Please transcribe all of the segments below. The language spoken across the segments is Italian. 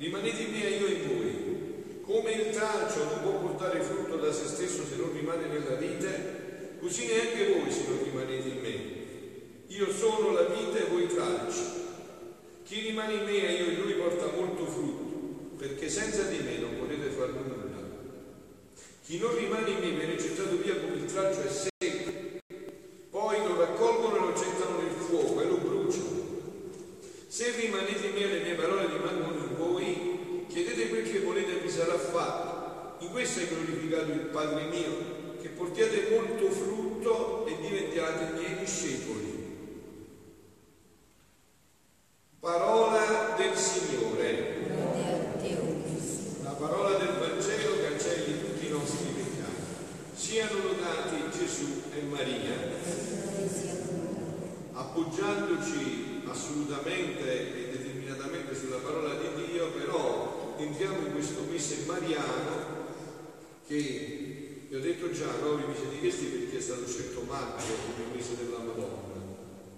Rimanete in me e io in voi. Come il tralcio non può portare frutto da se stesso se non rimane nella vite, così neanche voi se non rimanete in me. Io sono la vita e voi tralci. Chi rimane in me e io in lui porta molto frutto, perché senza di me non potete fare nulla. Chi non rimane in me viene gettato via come il tralcio è secco, poi lo raccolgono e lo gettano nel fuoco e lo bruciano. Se rimanete in me e le mie parole rimangono in voi, chiedete quel che volete e vi sarà fatto. In questo è glorificato il Padre mio, che portiate molto frutto e diventiate miei discepoli. Parola del Signore. La parola del Vangelo cancelli tutti i nostri peccati. Siano lodati Gesù e Maria. Appoggiandoci assolutamente e determinatamente sulla parola di Dio, però entriamo in questo mese mariano che vi ho detto già, no? vi siete chiesti perché è stato scelto maggio come mese della Madonna.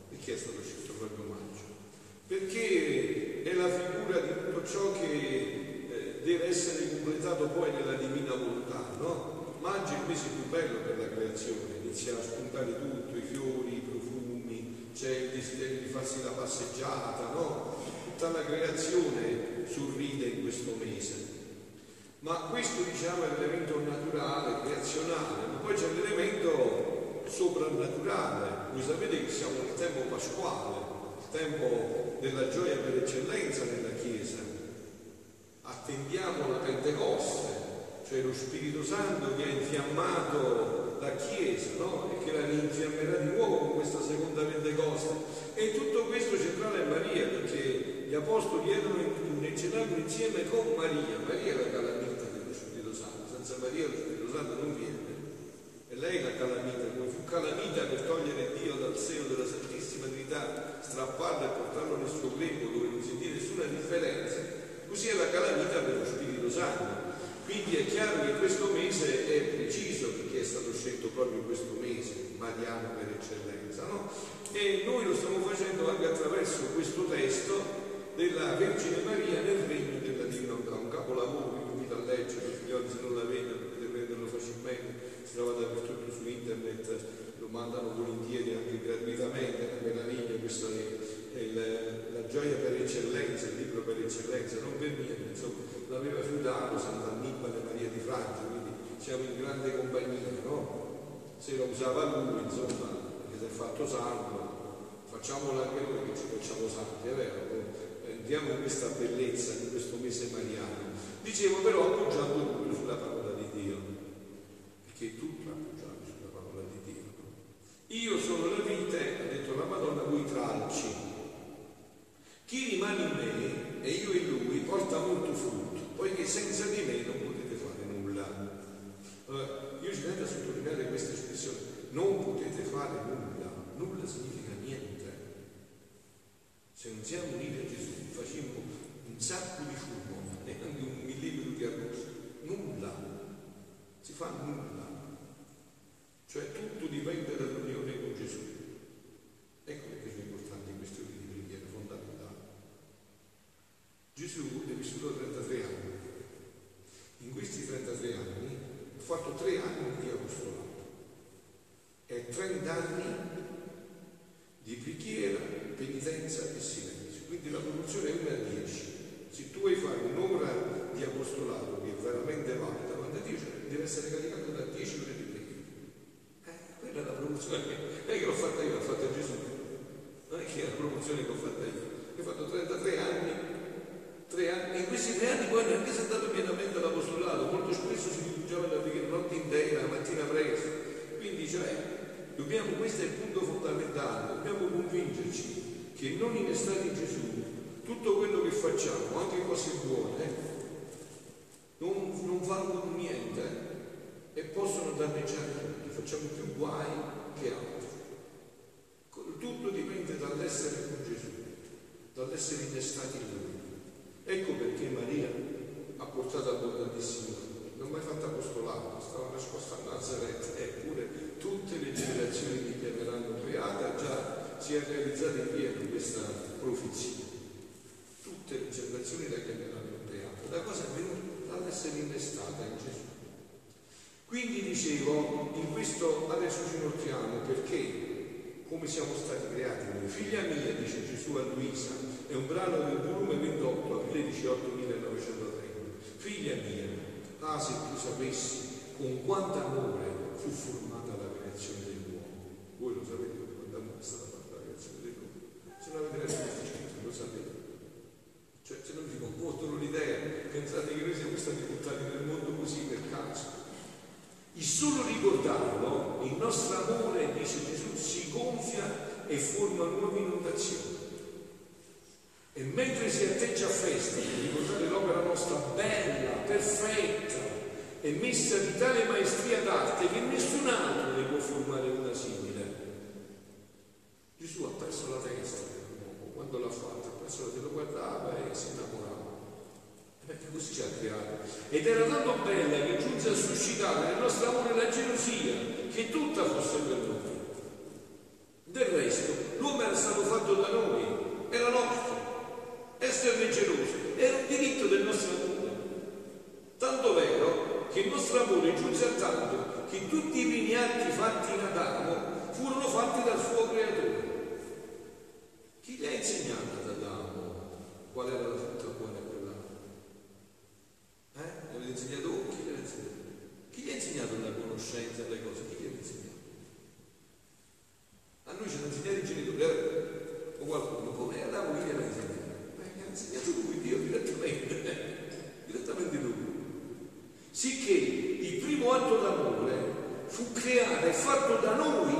Perché è stato scelto proprio maggio? Perché è la figura di tutto ciò che eh, deve essere completato poi nella divina volontà, no? Maggio è il mese più bello per la creazione, inizia a spuntare tutto, i fiori, i profumi, c'è il desiderio di farsi la passeggiata, no? Tutta la creazione sorride in questo mese. Ma questo diciamo è l'elemento naturale, creazionale, ma poi c'è l'elemento soprannaturale. Voi sapete che siamo nel tempo pasquale, il tempo della gioia per eccellenza nella Chiesa. Attendiamo la Pentecoste, cioè lo Spirito Santo che ha infiammato la Chiesa no? e che la rinfiammerà di nuovo con questa seconda Pentecoste. E tutto questo centrale è Maria, perché gli Apostoli erano nel cenacolo insieme con Maria. Maria la Santo, senza Maria lo Spirito Santo non viene. E lei è la calamita, come fu calamita per togliere Dio dal seno della Santissima Trinità, strapparlo e portarlo nel suo grembo dove non vede nessuna differenza, così è la calamita per lo Spirito Santo. Quindi è chiaro che questo mese è preciso perché è stato scelto proprio questo mese, mariano per eccellenza, no? E noi lo stiamo facendo anche attraverso questo testo della Vergine Maria nel regno della Divina un capolavoro che vi invito a leggere, figlioli se non l'avete potete prenderlo facilmente, si trova dappertutto su internet, lo mandano volentieri anche gratuitamente, è una meraviglia, questa è, è la, gioia per eccellenza, il libro per eccellenza, non per niente, insomma, l'aveva fiutato Sant'Annibale Maria di Francia, quindi siamo in grande compagnia, no? Se lo usava lui, insomma, perché si è fatto santo, facciamolo anche noi che ci facciamo santi, è vero? entriamo in questa bellezza di questo mese mariano. Dicevo però appoggiando tutto sulla parola di Dio, perché tutto è appoggiato sulla parola di Dio. Io sono la vite, ha detto la Madonna, voi tralci. Chi rimane in me e io in lui porta molto frutto, poiché senza di me non potete fare nulla. Allora, io ci tengo a sottolineare questa espressione, non potete fare nulla, nulla significa niente. Se non siamo uniti a Gesù, facciamo un sacco di fumo e anche un millimetro di arrosto. Nulla. Si fa nulla. Cioè tutto dipende dall'unione con Gesù. Ecco perché sono importanti questi ore di preghiera, fondamentali. Gesù è vissuto 33 anni. In questi 33 anni ha fatto 3 anni di apostolato e 30 anni che non in innestati Gesù, tutto quello che facciamo, anche cose buone, non, non valgono niente eh, e possono danneggiare tutti, facciamo più guai che altro. Tutto dipende dall'essere con Gesù, dall'essere innestati in Lui. Ecco perché Maria ha portato abbondantissimo, non mai fatta apostolato, stava nascosta a Nazareth, eppure tutte le generazioni che chiameranno beata già si è realizzata in via di questa profezia. Tutte le generazioni da che abbiamo creato, Da cosa è venuta? Dall'essere innestata in Gesù. Quindi dicevo, in questo adesso ci inoltriamo perché come siamo stati creati noi. Figlia mia, dice Gesù a Luisa, è un brano del volume 28, aprile 18, 1930. Figlia mia, ah se tu sapessi con quanto amore fu formato così ci ha creato. Ed era tanto bella che giunse a suscitare nel nostro amore la gelosia, che tutta fosse per noi. da lui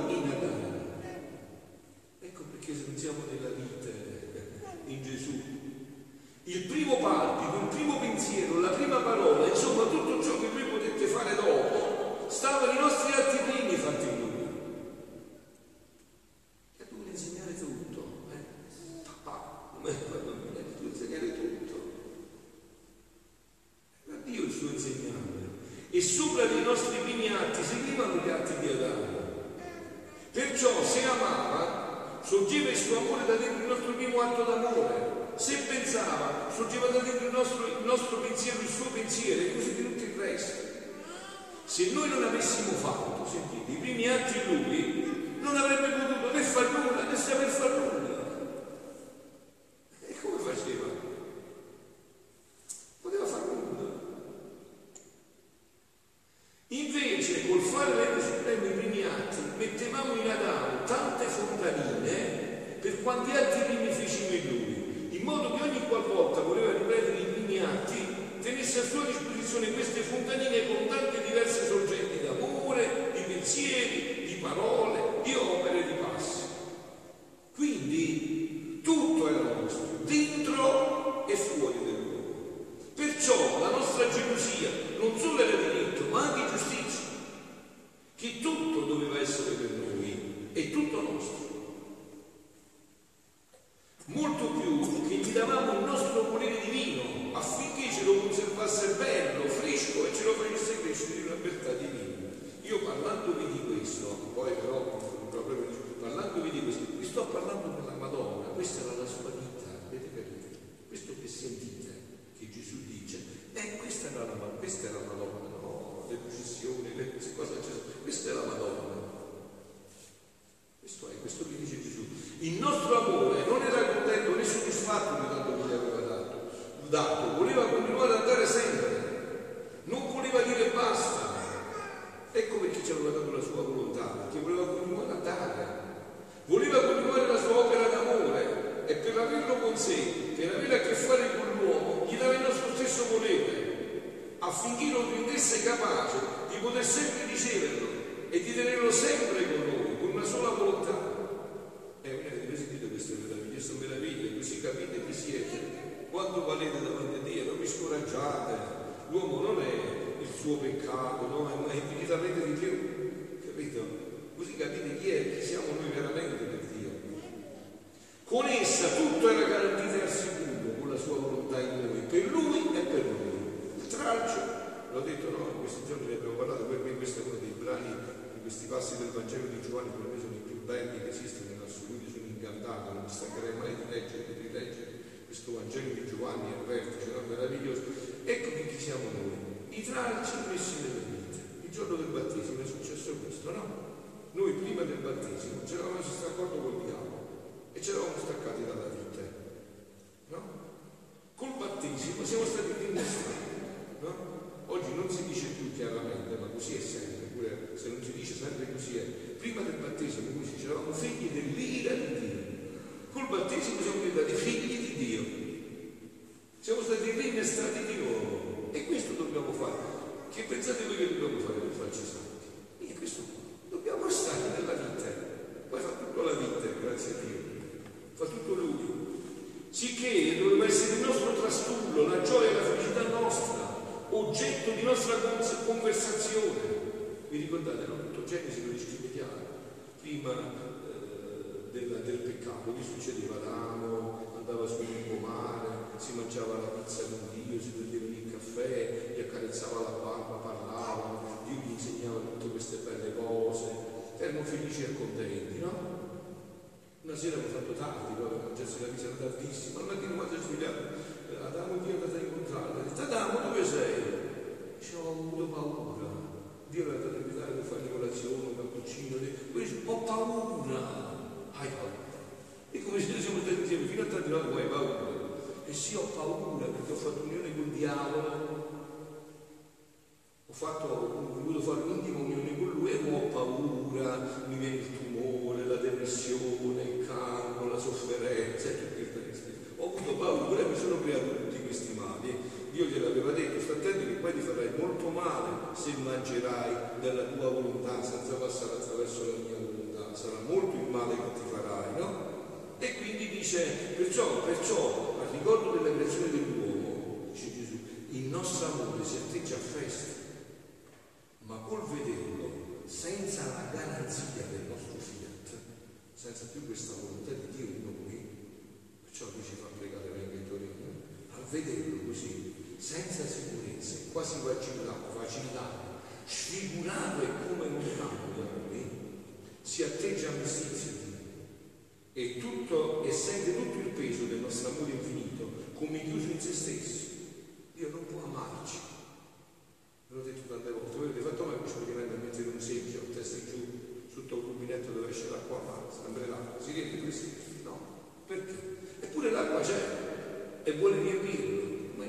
capite chi siete, quanto valete davanti a Dio, non vi scoraggiate, l'uomo non è il suo peccato, no? è infinitamente di più, capito? Così capite chi è, chi siamo noi veramente per Dio. Con essa tutto era garantito e assicuro con la sua volontà in noi, per lui e per noi. Il tralcio, l'ho detto no, in questi giorni ne abbiamo parlato, per me questo è uno dei brani, di questi passi del Vangelo di Giovanni, per me sono i più belli che esistono in assoluto, sono incantato, non mi stancherei mai di leggere questo Vangelo di Giovanni è vertice, no? meraviglioso. Ecco che chi siamo noi, i tralci messi nelle vite. Il giorno del battesimo è successo questo, no? Noi prima del battesimo ci eravamo messi d'accordo col diavolo e ci eravamo staccati dalla vita, no? Col battesimo siamo stati rinnestrati, no? Oggi non si dice più chiaramente, ma così è sempre, pure se non si dice sempre così è. Prima del battesimo, come si eravamo figli dell'ira di Dio. Col battesimo siamo diventati figli Dio. Siamo stati rinnestrati di nuovo. E questo dobbiamo fare. Che pensate voi che dobbiamo fare per farci santi? E questo dobbiamo stare nella vita. Poi fa tutto la vita, grazie a Dio. Fa tutto Lui. Sicché doveva essere il nostro trastullo, la gioia e la felicità nostra, oggetto di nostra conversazione. Vi ricordate, no? Tutto Genesi lo riscriviamo. Prima del, del peccato, che succedeva? Adamo andava sul lungomare, si mangiava la pizza con Dio, si prendeva il caffè, gli accarezzava la barba, parlavano, Dio gli insegnava tutte queste belle cose, erano felici e contenti, no? Una sera hanno fatto tardi, mangiarsi la pizza tardissima, al mattino quando è svegliato, Adamo Dio è andato a incontrarlo, ha detto Adamo dove sei? Dice ho avuto paura, Dio l'ha dato invitare per fare colazione, un cappuccino, ho paura. Hai paura. E come se siamo stati insieme fino a tanti anni, hai paura. E sì, ho paura perché ho fatto unione con il diavolo. Ho, fatto, ho voluto fare un'intima unione con lui e ho paura, mi viene il tumore, la depressione, il cancro, la sofferenza e tutto il resto. Ho avuto paura e mi sono creato tutti questi mali. Dio gliel'aveva detto, sta attento che poi ti farai molto male se mangerai della tua volontà senza passare attraverso la mia volontà sarà molto il male che ti farai, no? E quindi dice, perciò, perciò, al ricordo della creazione dell'uomo, dice Gesù, il nostro amore si atteggia a festa, ma col vederlo, senza la garanzia del nostro fiat, senza più questa volontà di Dio in noi, perciò lui ci fa pregare venga in Torino, al vederlo così, senza sicurezza, quasi vacillato, vacillato, sfigurato e come un cambio, si atteggia a mestizia e, tutto, e sente tutto il peso del nostro amore infinito come chiuso in se stesso. Dio non può amarci. Ve l'ho detto tante volte, voi avete fatto mai un esperimento a mettere un secchio a testa giù sotto un rubinetto dove esce l'acqua amara, sempre l'acqua, si riempie questo? No, perché? Eppure l'acqua c'è e vuole riempirlo,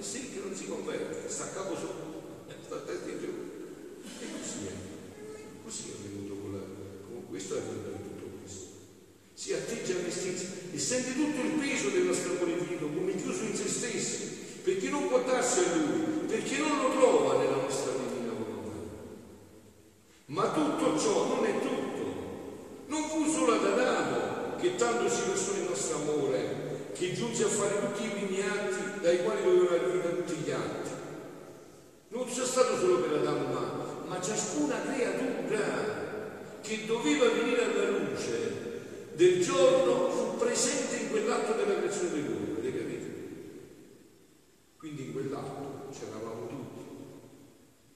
il secchio non si converte, sta a capo sotto, sta a testa in giù. E così è, così è venuto con la questo è di tutto questo. Si atteggia a mestizia e sente tutto il peso del nostro infinito come chiuso in se stesso, perché non può darsi a lui, perché non lo trova nella nostra divina volontà. Ma tutto ciò non è tutto. Non fu solo ad Adamo che tanto si versò il nostro amore, che giunse a fare tutti i primi atti dai quali doveva vita tutti gli altri. Non c'è stato solo per Adamo, ma, ma ciascuna creatura che doveva venire alla luce del giorno fu presente in quell'atto della creazione dell'uomo, avete capito? Quindi in quell'atto c'eravamo tutti.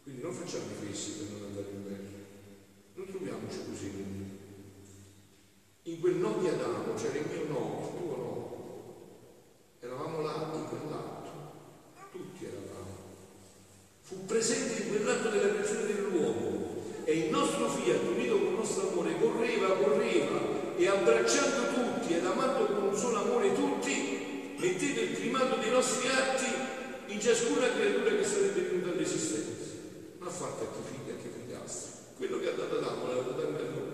Quindi non facciamo i fessi per non andare in bello. Non troviamoci così. In quel no di Adamo c'era il mio no, il tuo no. Eravamo là in quell'atto. Tutti eravamo. Fu presente in quell'atto della creazione dell'uomo e il nostro fiat unito con il nostro amore correva, correva e abbracciando tutti ed amando con un solo amore tutti, metteva il primato dei nostri atti in ciascuna creatura che sarebbe venuta all'esistenza. Non ha fatto a chi figli, a chi figliastri. Quello che ha dato Adamo l'ha dato anche a noi.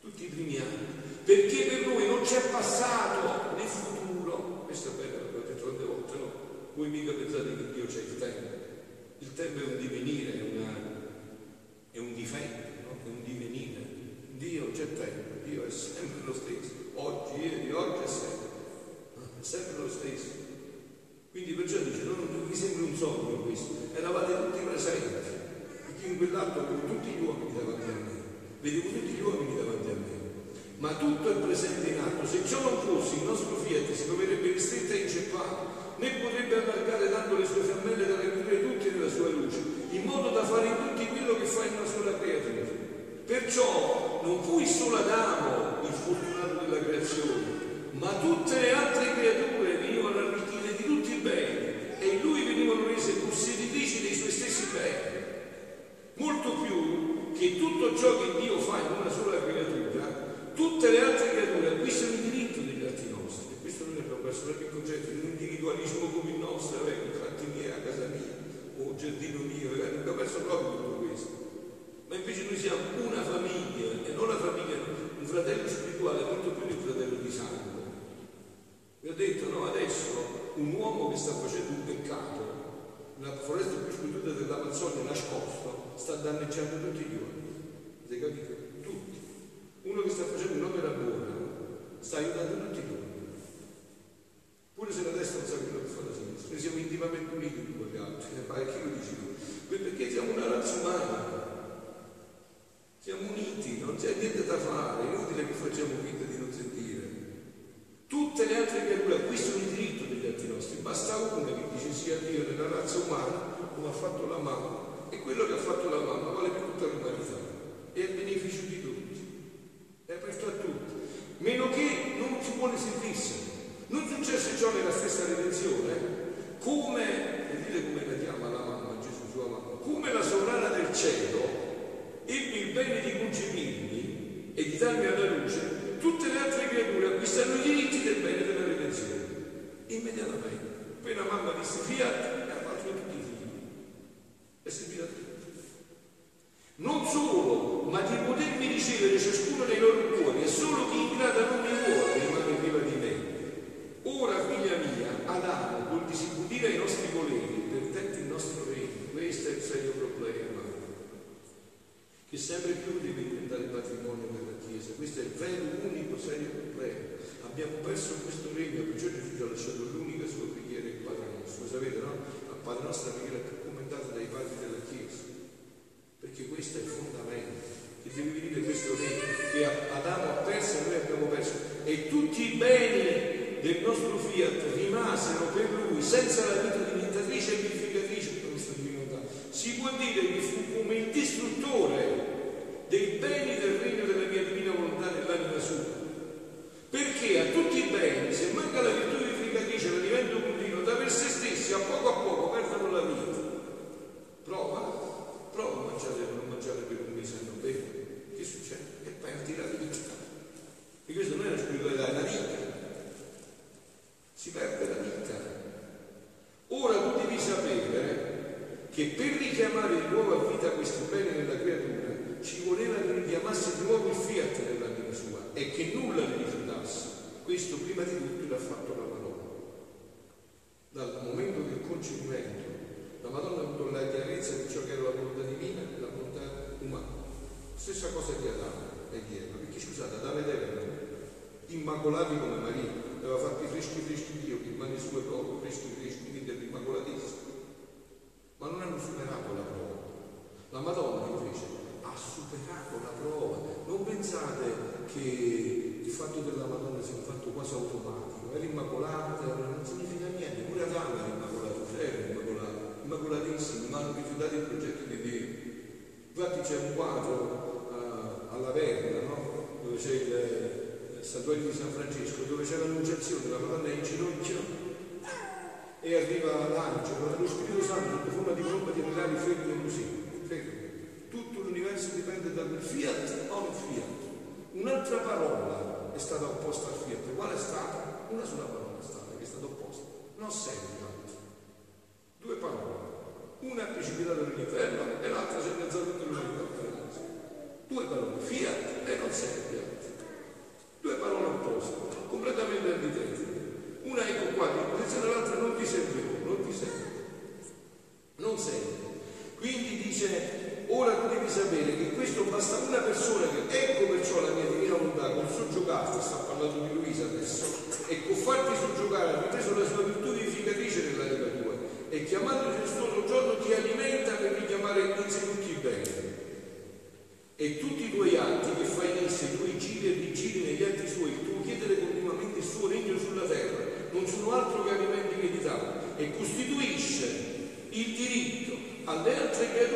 Tutti i primi anni. Perché per noi non c'è passato né futuro. Questo è bello, l'ho detto tante volte, no? Voi mica pensate che Dio c'è il tempo. Il tempo è un divenire, è una è un difetto, no? è un divenire. Dio c'è tempo, Dio è sempre lo stesso, oggi, ieri, oggi e sempre, è sempre lo stesso. Quindi perciò dice, non, non vi sembra un sogno questo, eravate tutti presenti, perché in quell'atto avevo tutti gli uomini davanti a me, vedevo tutti gli uomini ma tutto è presente in atto. Se ciò non fosse, il nostro fiat si troverebbe ristretto e inceppato, né potrebbe allargare tanto le sue fiammelle da raggiungere tutti nella sua luce, in modo da fare in tutti quello che fa in una sola creatura. Perciò non fu solo Adamo il fortunato della creazione, ma tutte le altre creature venivano arricchite di tutti i beni e in lui venivano rese posseditrici dei suoi stessi beni. Molto più che tutto ciò che Dio fa in una sola creatura, tutte le altre creature acquistano il diritto degli atti nostri. E questo abbiamo perso proprio il concetto di un individualismo come il nostro, eh, i fatti miei a casa mia, o un giardino mio, abbiamo perso proprio tutto questo. Ma invece noi siamo una famiglia, e non la famiglia, un fratello spirituale molto più di un fratello di sangue. Vi ho detto, no, adesso un uomo che sta facendo un peccato, nella foresta più sconosciuta dell'Amazzonia, nascosto, sta danneggiando tutti gli uomini. Avete capito? Uno che sta facendo un'opera buona sta aiutando tutti noi. Pure se la destra non sa quello che fa la sinistra, noi siamo intimamente uniti con gli altri, e eh, chi lo dice tu? Perché siamo una razza umana, siamo uniti, non c'è niente da fare, è inutile che facciamo finta di non sentire. Tutte le altre creature acquistano il diritto degli atti nostri, basta una che dice sia Dio nella razza umana, come ha fatto la mamma, e quello che ha fatto la mamma vale per tutta l'umanità, è il beneficio di tutti è aperto a tutti, meno che non ci vuole servirsi. Non successe ciò nella stessa redenzione, come, vedete come la chiama la mamma, Gesù sua mamma, come la sovrana del cielo ebbe il bene di concepirmi e di darmi alla acquistano i diritti del bene della redenzione. Immediatamente, appena mamma disse fiat, senza la vita Stessa cosa di Adamo e di Eva, perché scusate, Adamo ed Eva erano immacolati come Maria, aveva fatti freschi freschi Dio, che mani sue proprio freschi freschi, quindi erano immacolatissimi. Ma non hanno superato la prova. La Madonna invece ha superato la prova. Non pensate che il fatto della Madonna sia un fatto quasi automatico, era immacolata, non significa niente, pure Adamo era immacolato, era immacolato immacolatissimi, ma hanno rifiutato il progetto di Dio. Infatti c'è un quadro alla Verna, no? dove c'è il, il santuario di San Francesco, dove c'è l'annunciazione, la Madonna è in ginocchio e arriva l'angelo, lo Spirito Santo sotto forma di colomba di milagri fermo così, fermo. Tutto l'universo dipende da quel fiat o non fiat. Un'altra parola è stata opposta al fiat. Qual è stata? Una sola parola è stata che è stata opposta. Non sempre. Due parole. Una è precipitata nell'inferno e l'altra si è innalzata nell'universo. Due parole, fiat e non serve. Due parole opposte, completamente antitetiche. Una ecco qua in posizione l'altra non ti serve non ti serve. Non serve. Quindi dice, ora tu devi questo basta una persona che ecco perciò la mia divina volontà con soggiogarti, sta parlando di Luisa adesso, e con farti soggiogare ha ripreso la sua virtù vivificatrice nella vita tua e chiamandoti il suo giorno ti alimenta per richiamare in sé tutti i beni. E tutti tutti i tuoi atti che fai in esse, i tuoi giri e rigiri negli atti suoi, il tuo chiedere continuamente il suo regno sulla terra, non sono altro che alimenti meditati e costituisce il diritto alle altre creature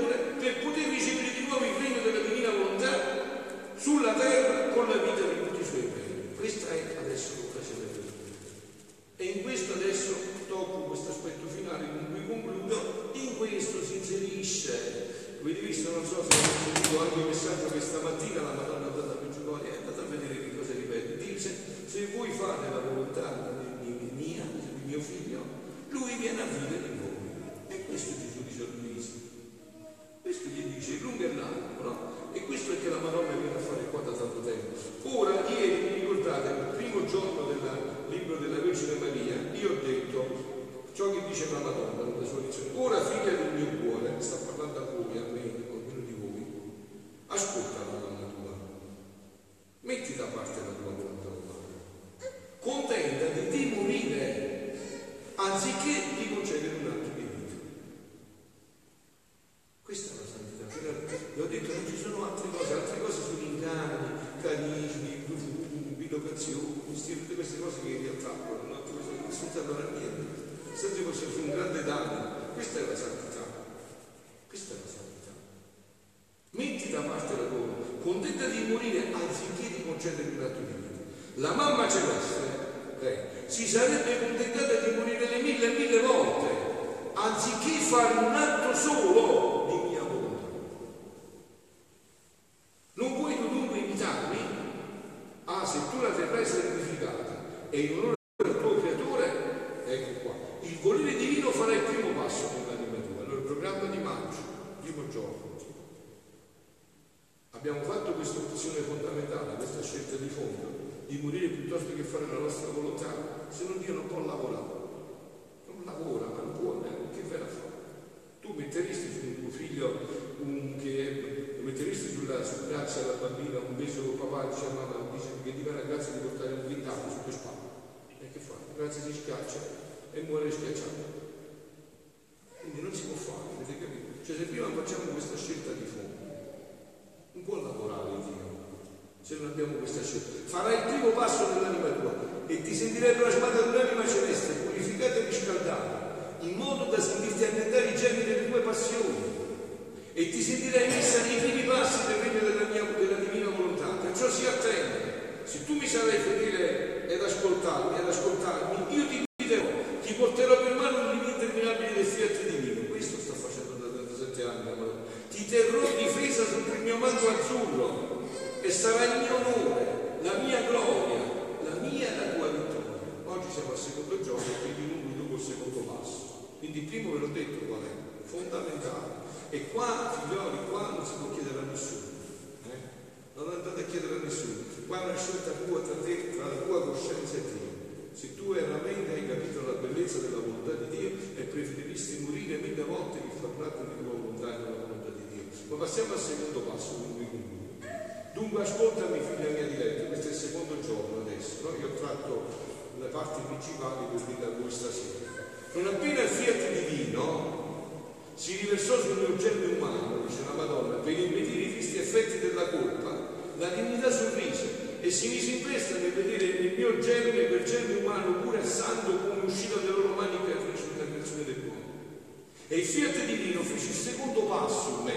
music Abbiamo fatto questa opzione fondamentale, questa scelta di fondo, di morire piuttosto che fare la nostra volontà, se non Dio non può lavorare. Non lavora, ma non può, eh, che verrà a fare? Tu metteresti su tuo figlio un, che metteresti sulla, sul braccio alla bambina un beso papà dice mamma dice che ti va la grazia di portare un quintale su tue spalle ragazzi si schiaccia e muore schiacciato. Quindi non si può fare, avete capito? Cioè se prima facciamo questa scelta di fondo, non può lavorare Dio se non abbiamo questa scelta. Farai il primo passo nell'anima tua e ti sentirai plasmata un'anima celeste, purificata e riscaldata, in modo da sentirti annettere i germi delle tue passioni e ti sentirai messa nei primi passi del regno della, mia, della divina volontà. Perciò si attende. Se tu mi sarai fedele ed ascoltarmi, ed ascoltarmi, io ti guiderò, ti porterò per mano l'ininterminabile del fiat divino. Questo sta facendo da 37 anni, amore. Ti terrò difesa sotto il mio manto azzurro e sarà il mio onore, la mia gloria, la mia e la tua vittoria. Oggi siamo al secondo giorno e quindi non dopo il secondo passo. Quindi il primo ve l'ho detto qual è, fondamentale. E qua, figlioli, qua non si può chiedere a nessuno. Eh? Non andate a chiedere a nessuno qua è una scelta tua tra te, tra la tua coscienza e Dio. Se tu veramente hai capito la bellezza della volontà di Dio e preferiresti morire mille volte che far un atto di tua volontà e della volontà di Dio. Ma passiamo al secondo passo, dunque Dunque ascoltami figlia mia diletta, questo è il secondo giorno adesso, no? io ho tratto le parti principali per dire a voi stasera. Non appena il fiat divino si riversò mio germe umano, dice la Madonna, per impedire i tristi effetti della colpa, la divinità sorrise e si mise in festa nel vedere nel mio germe quel germe umano pure santo come uscito dalle loro mani creatrici della creazione dell'uomo. E il fiat divino fece il secondo passo in me,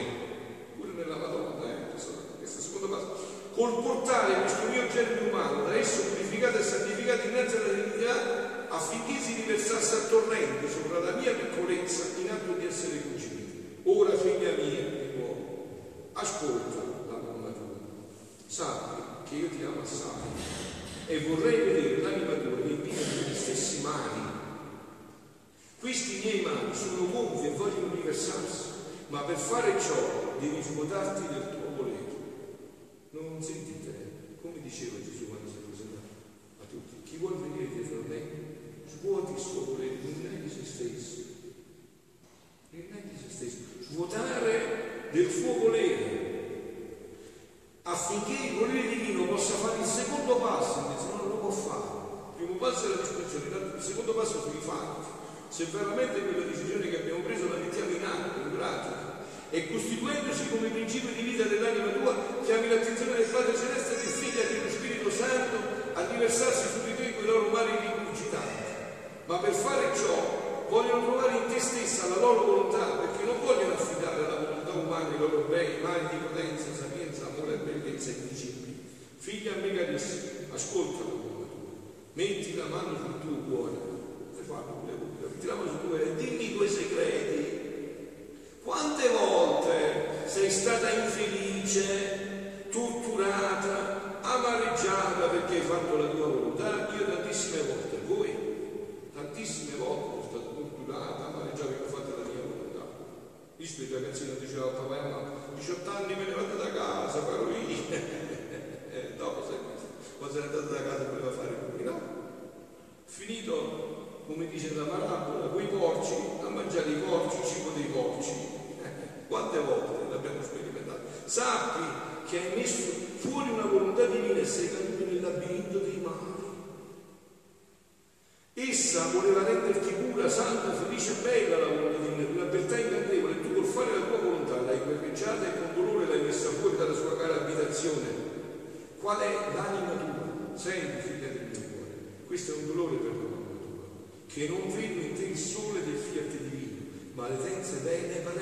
pure nella Madonna, eh, questo, secondo passo, col portare questo mio germe umano da esso purificato e santificato innanzi alla divinità affinché si riversasse a torrente sopra la mia piccolezza in atto di essere concepito. Ora, figlia mia, di nuovo, ascolta sappi che io ti amo assai e vorrei vedere l'anima tua riempita degli stessi mani. Questi miei mani sono gonfi e vogliono riversarsi, ma per fare ciò devi svuotarti del tuo volere. Non sentite, come diceva Gesù quando si è presentato a tutti, chi vuole venire dietro a me, svuoti il suo volere, rinneghi se stesso. Rinneghi se stesso. Svuotare del suo volere affinché il volere divino possa fare il secondo passo, invece no, non lo può fare. Il primo passo è la discussione, il secondo passo sono i fatti. Se veramente quella decisione che abbiamo preso la mettiamo in atto, in pratica, e costituendosi come principio di vita dell'anima tua, chiami l'attenzione del Padre Celeste e figlia dello Spirito Santo a riversarsi su di te quei loro mari rigurgitanti. Ma per fare ciò vogliono trovare in te stessa la loro volontà, perché non vogliono affidare alla volontà umana i loro beni, mali di potenza, sapienza, amore, bellezza e principi. Figlia a me carissima, ascolta la tua metti la mano sul tuo cuore, metti la mano sul tuo cuore e dimmi tuoi segreti quante volte sei stata infelice, torturata, amareggiata perché hai fatto la tua volontà? Io tantissime volte, voi, tantissime volte sono stata torturata, amareggiata perché ho fatto la mia volontà. Visto il ragazzino diceva a papà e mamma, 18 anni me ne vado da casa, farò io. dopo sei quando se n'è andato da casa voleva fare lui, no? Finito, come dice la parabola, quei porci, a mangiare i porci, il cibo dei porci quante volte l'abbiamo sperimentato? Sappi che hai messo fuori una volontà divina e sei caduto nel labirinto dei mali. Essa voleva renderti pura, santa, felice e bella la volontà divina, una beltà incantevole, e tu col fare la tua volontà l'hai guerreggiata e con dolore l'hai messa fuori dalla sua cara abitazione. Qual è l'anima tua? Senti, figlia del mio cuore, questo è un dolore per tua, che non vedo in te il sole del fiat divino, ma le tenze qual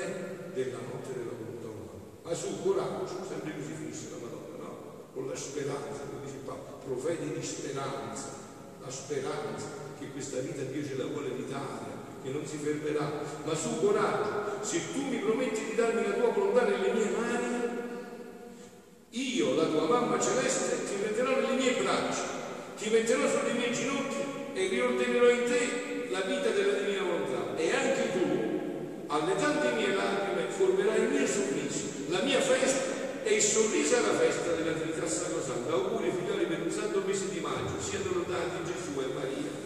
della notte della volontà umana. Ma su coraggio, sempre così finisce la Madonna, no? Con la speranza, come dice Papa, profeti di speranza, la speranza che questa vita Dio ce la vuole evitare, che non si fermerà. Ma su coraggio, se tu mi prometti di darmi la tua volontà nelle mie mani, io, la tua mamma celeste, ti metterò nelle mie braccia, ti metterò sulle mie ginocchia e riordinerò in te la vita della divina volontà. E anche tu, alle tante mie lacrime, formerà il mio sorriso, la mia festa e il sorriso alla festa della Trinità Sacrosanta. Auguri figlioli per un santo mese di maggio, siano lodati Gesù e Maria.